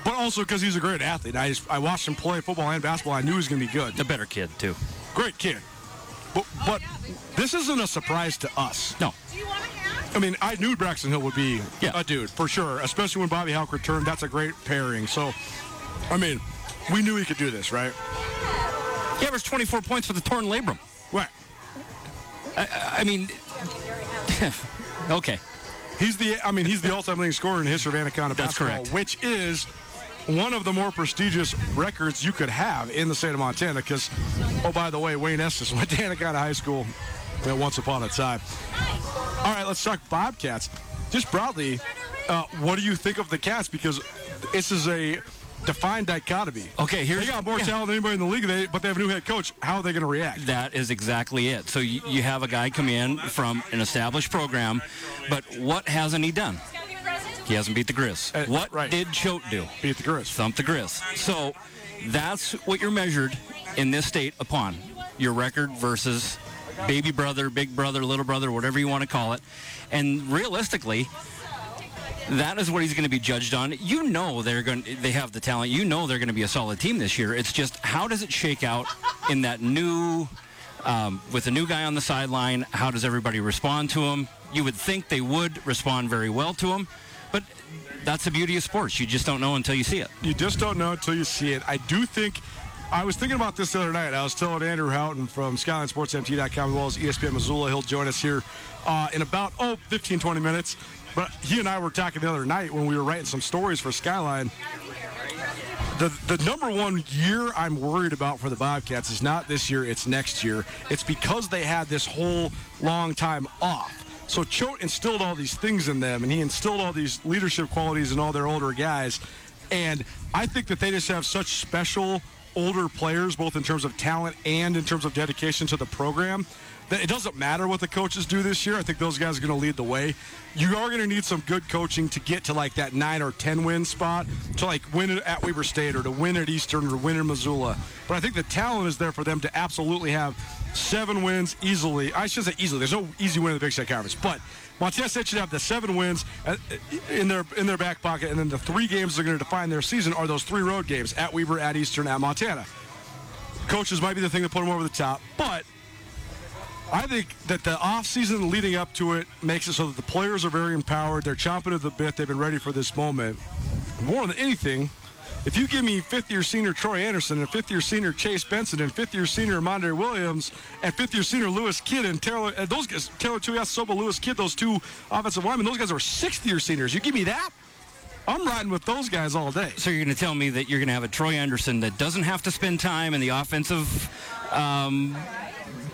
but also because he's a great athlete. I just, I watched him play football and basketball. I knew he was going to be good. The better kid, too. Great kid. But, but this isn't a surprise to us. No. I mean, I knew Braxton Hill would be Yeah. a dude for sure, especially when Bobby Houck returned. That's a great pairing. So, I mean, we knew he could do this, right? He averaged 24 points with a torn labrum. Right. I, I mean, okay. He's the, I mean, he's the all-time leading scorer in the history of Anaconda That's basketball, correct. which is one of the more prestigious records you could have in the state of Montana. Because, oh, by the way, Wayne Estes went to Anaconda High School once upon a time. All right, let's talk Bobcats. Just broadly, uh, what do you think of the Cats? Because this is a defined dichotomy. Okay, here's They got more yeah. talent than anybody in the league, they, but they have a new head coach. How are they going to react? That is exactly it. So you, you have a guy come in from an established program, but what hasn't he done? He hasn't beat the Grizz. Uh, what right. did Choate do? Beat the Grizz. Thump the Grizz. So that's what you're measured in this state upon your record versus baby brother, big brother, little brother, whatever you want to call it. And realistically, that is what he's going to be judged on. You know they're going they have the talent. You know they're going to be a solid team this year. It's just how does it shake out in that new um, with a new guy on the sideline? How does everybody respond to him? You would think they would respond very well to him, but that's the beauty of sports. You just don't know until you see it. You just don't know until you see it. I do think. I was thinking about this the other night. I was telling Andrew Houghton from SkylineSportsMT.com as well as ESPN Missoula. He'll join us here uh, in about, oh, 15, 20 minutes. But he and I were talking the other night when we were writing some stories for Skyline. The, the number one year I'm worried about for the Bobcats is not this year, it's next year. It's because they had this whole long time off. So Choate instilled all these things in them, and he instilled all these leadership qualities in all their older guys. And I think that they just have such special older players, both in terms of talent and in terms of dedication to the program, it doesn't matter what the coaches do this year. I think those guys are going to lead the way. You are going to need some good coaching to get to like that nine or ten win spot to like win it at Weber State or to win at Eastern or win in Missoula. But I think the talent is there for them to absolutely have seven wins easily. I should say easily. There's no easy win in the Big Sky Conference, but Montana State should have the seven wins uh, in their in their back pocket, and then the three games that are going to define their season are those three road games at Weber, at Eastern, at Montana. Coaches might be the thing to put them over the top, but I think that the offseason leading up to it makes it so that the players are very empowered. They're chomping at the bit. They've been ready for this moment. More than anything, if you give me fifth year senior Troy Anderson and fifth year senior Chase Benson and fifth year senior Mondre Williams and fifth year senior Lewis Kidd and Taylor, uh, those guys, Taylor Tuiasosopo, Lewis Kidd, those two offensive linemen, those guys are sixth year seniors. You give me that, I'm riding with those guys all day. So you're going to tell me that you're going to have a Troy Anderson that doesn't have to spend time in the offensive um,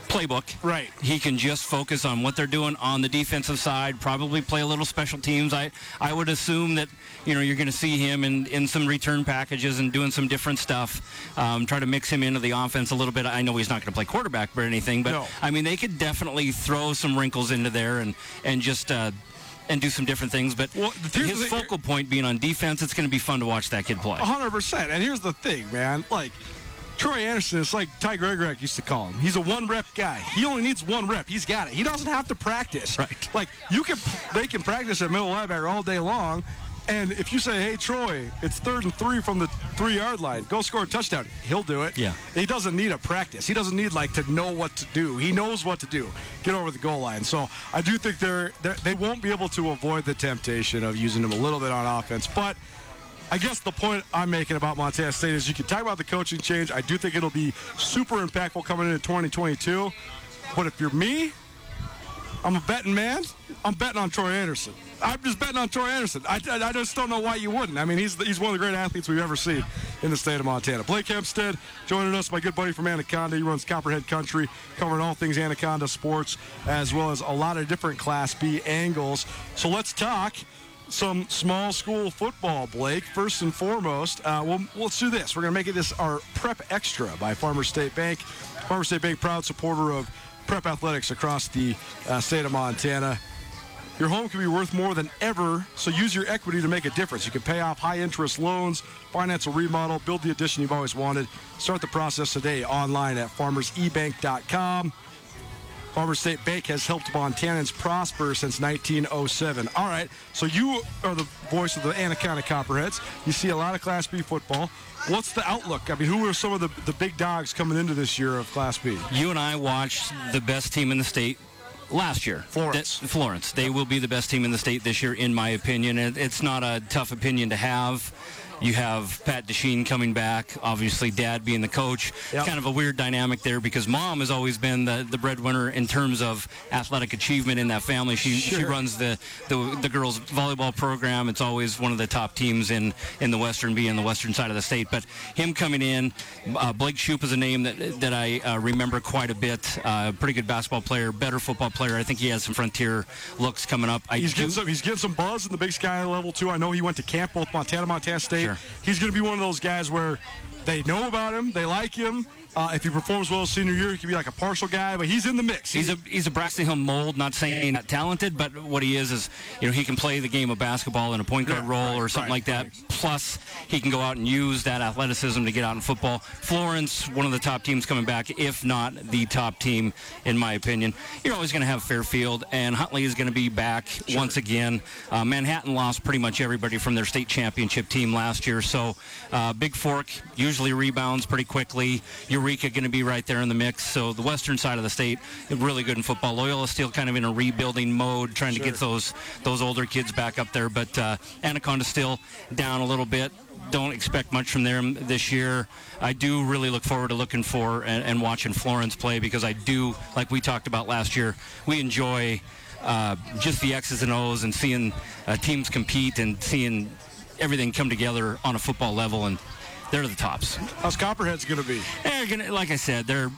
playbook. Right. He can just focus on what they're doing on the defensive side. Probably play a little special teams. I I would assume that you know you're going to see him in in some return packages and doing some different stuff. Um, try to mix him into the offense a little bit. I know he's not going to play quarterback or anything, but No. I mean they could definitely throw some wrinkles into there and and just. Uh, and do some different things, but Well, his the focal point being on defense, it's going to be fun to watch that kid play. 100%. And here's the thing, man. Like, Troy Anderson is like Ty Gregorak used to call him. He's a one rep guy. He only needs one rep. He's got it. He doesn't have to practice. Right. Like, you can, they can practice at middle linebacker all day long. And if you say, hey, Troy, it's third and three from the three yard line, go score a touchdown, he'll do it. Yeah. He doesn't need a practice. He doesn't need, like, to know what to do. He knows what to do. Get over the goal line. So I do think they're, they're, they won't be able to avoid the temptation of using him a little bit on offense. But I guess the point I'm making about Montana State is you can talk about the coaching change. I do think it'll be super impactful coming into 2022. But if you're me, I'm a betting man. I'm betting on Troy Anderson. I'm just betting on Troy Anderson. I, I, I just don't know why you wouldn't. I mean, he's he's one of the great athletes we've ever seen in the state of Montana. Blake Hempstead joining us, my good buddy from Anaconda. He runs Copperhead Country, covering all things Anaconda sports, as well as a lot of different Class B angles. So let's talk some small school football, Blake. First and foremost, uh, well, let's do this. We're going to make it this our Prep Extra by Farmer State Bank. Farmer State Bank, proud supporter of prep athletics across the uh, state of Montana. Your home can be worth more than ever, so use your equity to make a difference. You can pay off high interest loans, finance a remodel, build the addition you've always wanted. Start the process today online at farmersebank.com. Farmers State Bank has helped Montanans prosper since 1907. All right, so you are the voice of the Anaconda Copperheads. You see a lot of Class B football. What's the outlook? I mean, who are some of the, the big dogs coming into this year of Class B? You and I watched the best team in the state last year. Florence. That- Florence. They will be the best team in the state this year, in my opinion. It, it's not a tough opinion to have. You have Pat Desheen coming back, obviously dad being the coach. Yep. Kind of a weird dynamic there because mom has always been the, the breadwinner in terms of athletic achievement in that family. She she runs the, the the girls volleyball program. It's always one of the top teams in in the western being the western side of the state. But him coming in, uh, Blake Shoop is a name that that I uh, remember quite a bit. Uh, pretty good basketball player, better football player. I think he has some frontier looks coming up. I He's do- getting some. He's getting some buzz in the Big Sky level too. I know he went to camp both Montana, Montana State. Sure. He's going to be one of those guys where they know about him, they like him. Uh, if he performs well senior year, he could be like a partial guy, but he's in the mix. He's a he's a Braxton Hill mold. Not saying he's not talented, but what he is is you know he can play the game of basketball in a point guard Yeah, role right, or something right, like that. Plus he can go out and use that athleticism to get out in football. Florence, one of the top teams coming back, if not the top team in my opinion. You're always going to have Fairfield and Huntley is going to be back once again. Uh, Manhattan lost pretty much everybody from their state championship team last year, so uh, Bigfork usually rebounds pretty quickly. Eureka going to be right there in the mix. So the western side of the state really good in football. Loyola still kind of in a rebuilding mode, trying to get those those older kids back up there. But uh, Anaconda still down a little bit. Don't expect much from them this year. I do really look forward to looking for and, and watching Florence play because I do, like we talked about last year, we enjoy uh, just the X's and O's and seeing uh, teams compete and seeing everything come together on a football level and they're the tops. How's Copperhead's going to be? They're gonna, like I said, they're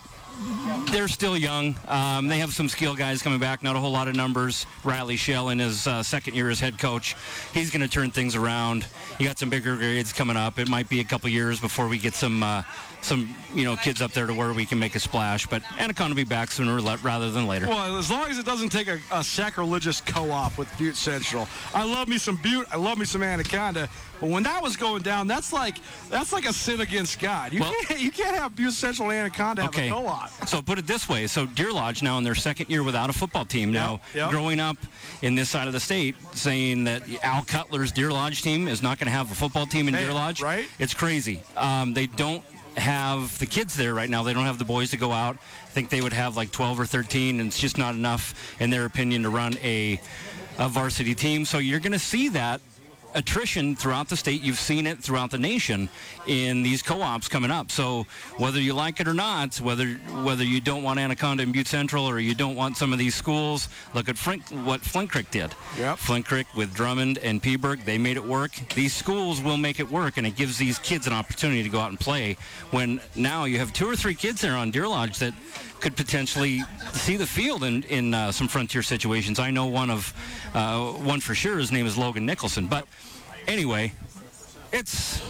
they're still young. Um, they have some skill guys coming back, not a whole lot of numbers. Riley Shell in his uh, second year as head coach, he's going to turn things around. You got some bigger grades coming up. It might be a couple years before we get some uh, some you know kids up there to where we can make a splash. But Anaconda will be back sooner rather than later. Well, as long as it doesn't take a, a sacrilegious co-op with Butte Central. I love me some Butte. I love me some Anaconda. But when that was going down, that's like that's like a sin against God. You Well- can't you can't have Butte Central and Anaconda have Okay. a co-op. So put it this way: so Deer Lodge now in their second year without a football team. Now, yep. growing up in this side of the state, saying that Al Cutler's Deer Lodge team is not going to have a football team in Hey, Deer Lodge, right? It's crazy. Um, they don't have the kids there right now. They don't have the boys to go out. I think they would have like 12 or 13, and it's just not enough, in their opinion, to run a, a varsity team. So you're going to see that attrition throughout the state. You've seen it throughout the nation in these co-ops coming up. So whether you like it or not, whether whether you don't want Anaconda and Butte Central or you don't want some of these schools, look at Flint, what Flint Creek did. Yep. Flint Creek with Drummond and P-burg, they made it work. These schools will make it work, and it gives these kids an opportunity to go out and play. When now you have two or three kids there on Deer Lodge that could potentially see the field in, in uh, some frontier situations. I know one of uh, one for sure. His name is Logan Nicholson. But anyway, it's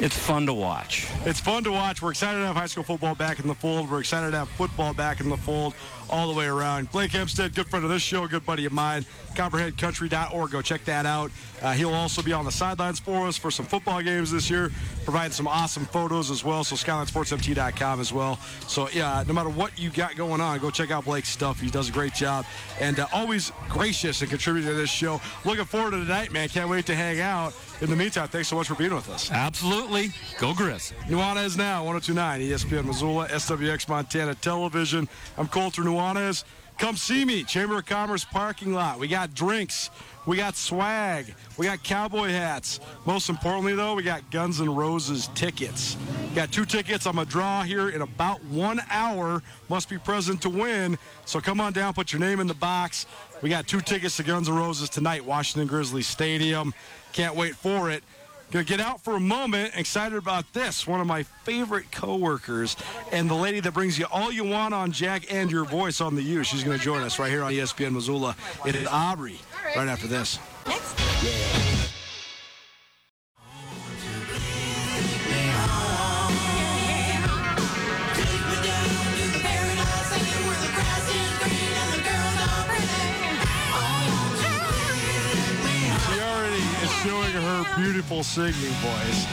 it's fun to watch. It's fun to watch. We're excited to have high school football back in the fold. We're excited to have football back in the fold all the way around. Blake Hempstead, good friend of this show, good buddy of mine. CopperheadCountry.org. Go check that out. Uh, he'll also be on the sidelines for us for some football games this year, providing some awesome photos as well. So SkylineSportsMT.com as well. So yeah, no matter what you got going on, go check out Blake's stuff. He does a great job and uh, always gracious and contributing to this show. Looking forward to tonight, man. Can't wait to hang out. In the meantime, thanks so much for being with us. Absolutely. Go Grizz. is now, 1029 ESPN Missoula, SWX Montana Television. I'm Colter Nuanez. Come see me, Chamber of Commerce parking lot. We got drinks, we got swag, we got cowboy hats. Most importantly, though, we got Guns N' Roses tickets. Got two tickets. I'm a draw here in about one hour. Must be present to win. So come on down, put your name in the box. We got two tickets to Guns N' Roses tonight, Washington Grizzlies Stadium. Can't wait for it. Gonna get out for a moment. Excited about this. One of my favorite coworkers, and the lady that brings you all you want on Jack and your voice on the U. She's gonna join us right here on ESPN Missoula. It is Aubrey. Right after this. She her beautiful singing voice.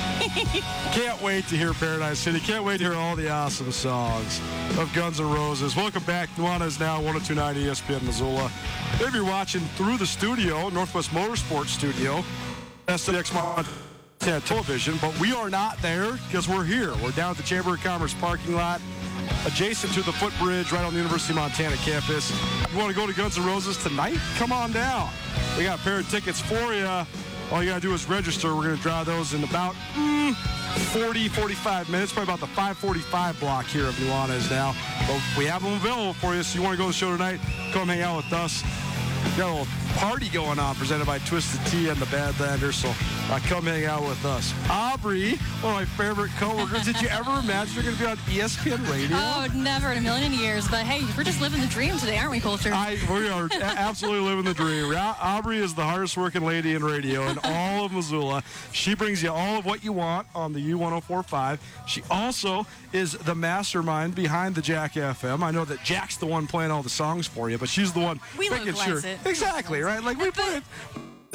Can't wait to hear Paradise City. Can't wait to hear all the awesome songs of Guns N' Roses. Welcome back. Nuanez now 1029 ESPN Missoula. If you're watching through the studio, Northwest Motorsports Studio, SWX Montana Television, but we are not there because we're here. We're down at the Chamber of Commerce parking lot adjacent to the footbridge right on the University of Montana campus. You want to go to Guns N' Roses tonight? Come on down. We got a pair of tickets for you. All you got to do is register. We're going to draw those in about mm, 40, 45 minutes, probably about the 545 block here of Nuanez now. But we have them available for you, so you want to go to the show tonight, come hang out with us. Got a little party going on presented by Twisted Tea and the Badlanders, so uh, come hang out with us. Aubrey, one of my favorite coworkers. Did you ever imagine you're going to be on ESPN Radio? Oh, never in a million years. But hey, we're just living the dream today, aren't we, Colter? I, we are absolutely living the dream. Au- Aubrey is the hardest working lady in radio in all of Missoula. She brings you all of what you want on the U1045. She also is the mastermind behind the Jack FM. I know that Jack's the one playing all the songs for you, but she's the one We making sure. it. Exactly, right? Like we put it.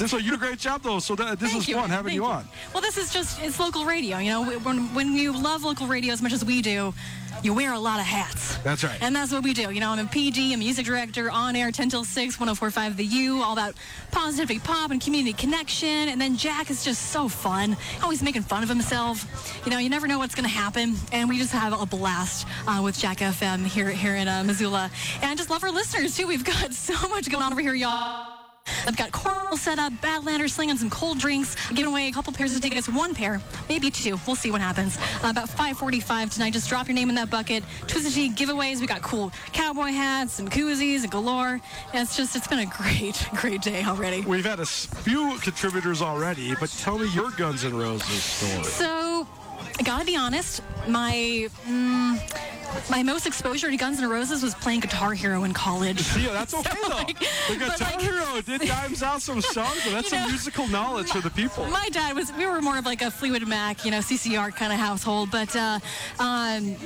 So you do a great job though. So that, this Thank is you. fun having Thank you on. Well, this is just, it's local radio. You know, when, when you love local radio as much as we do, you wear a lot of hats. That's right. And that's what we do. You know, I'm a PG, a music director, on air 10 till 6, 1045 The U, all about positivity pop and community connection. And then Jack is just so fun, always making fun of himself. You know, you never know what's going to happen. And we just have a blast uh, with Jack FM here, here in uh, Missoula. And I just love our listeners, too. We've got so much going on over here, y'all. I've got cornhole set up, Badlanders slinging some cold drinks, giving away a couple pairs of tickets, one pair, maybe two. We'll see what happens. Uh, about 5:45 tonight. Just drop your name in that bucket. Twisted Tea giveaways. We got cool cowboy hats and koozies and galore. And it's just, it's been a great, great day already. We've had a few contributors already, but tell me your Guns N' Roses story. So, I gotta be honest, my mm, my most exposure to Guns N' Roses was playing Guitar Hero in college. Yeah, that's okay So, though. like, the Guitar like- Hero did dimes out some songs, but that's You some musical knowledge for the people. My dad was, we were more of like a Fleetwood Mac, you know, CCR kind of household. But, uh, um,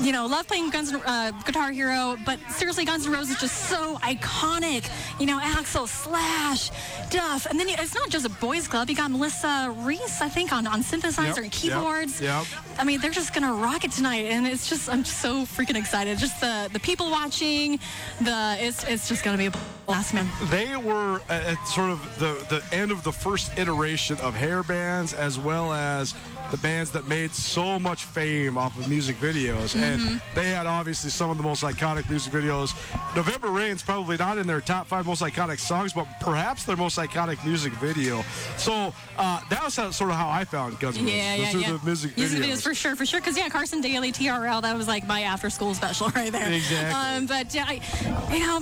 you know, love playing Guns, N- uh, Guitar Hero. But seriously, Guns N' Roses is just so iconic. You know, Axl, Slash, Duff. And then it's not just a boys club. You got Melissa Reese, I think, on, on synthesizer Yep, and keyboards. yep, I mean, they're just going to rock it tonight. And it's just, I'm so freaking excited. Just the, the people watching, the, it's, it's just going to be a blast, man. They were at sort of the, the end of the first iteration of hair bands as well as the bands that made so much fame off of music videos, and Mm-hmm. they had obviously some of the most iconic music videos. November Rain's probably not in their top five most iconic songs, but perhaps their most iconic music video. So uh, that was how, sort of how I found Guns N' Roses. Yeah, yeah, yeah. the music, Music videos. videos for sure, for sure. Because yeah, Carson Daly, TRL, that was like my after-school special right there. Exactly. Um, but yeah, I, you know,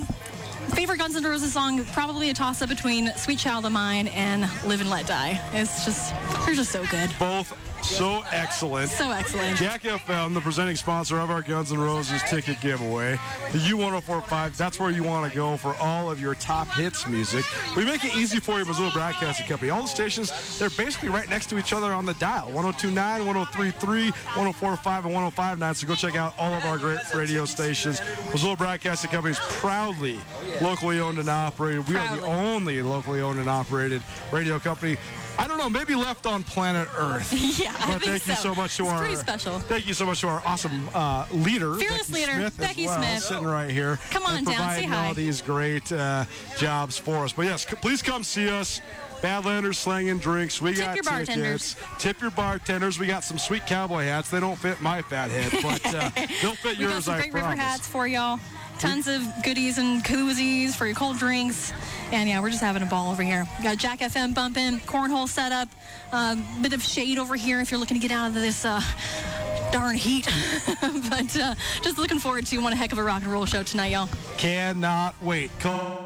favorite Guns N' Roses song, probably a toss-up between "Sweet Child of Mine" and "Live and Let Die." It's just, they're just so good, Both so excellent. so excellent. Jack FM, the presenting sponsor of our Guns N' Roses ticket giveaway. The U1045, that's where you want to go for all of your top hits music. We make it easy for you, Missoula Broadcasting Company. All the stations, they're basically right next to each other on the dial 1029, 1033, 1045, and 1059. So go check out all of our great radio stations. Missoula Broadcasting Company is proudly locally owned and operated. We are the only locally owned and operated radio company. I don't know, maybe left on planet Earth. Yeah, I But think thank you so. much to It's our pretty special. Thank you so much to our awesome uh, leader, Fearless Becky leader, Smith, Becky well, Smith. sitting right here. Come on down, say providing hi. all these great uh, jobs for us. But yes, c- please come see us. Badlanders slanging drinks. We Tip got your bartenders. Tip your bartenders. We got some sweet cowboy hats. They don't fit my fat head, but uh, they'll fit We got yours. some I great river hats for y'all. Tons of goodies and koozies for your cold drinks. And yeah, we're just having a ball over here. We got Jack FM bumping, cornhole setup, a bit of shade over here if you're looking to get out of this uh, darn heat. but uh, just looking forward to one heck of a rock and roll show tonight, y'all. Cannot wait. Come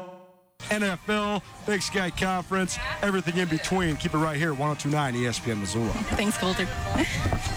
NFL, Big Sky Conference, everything in between. Keep it right here, 1029 ESPN Missoula. Thanks, Colter.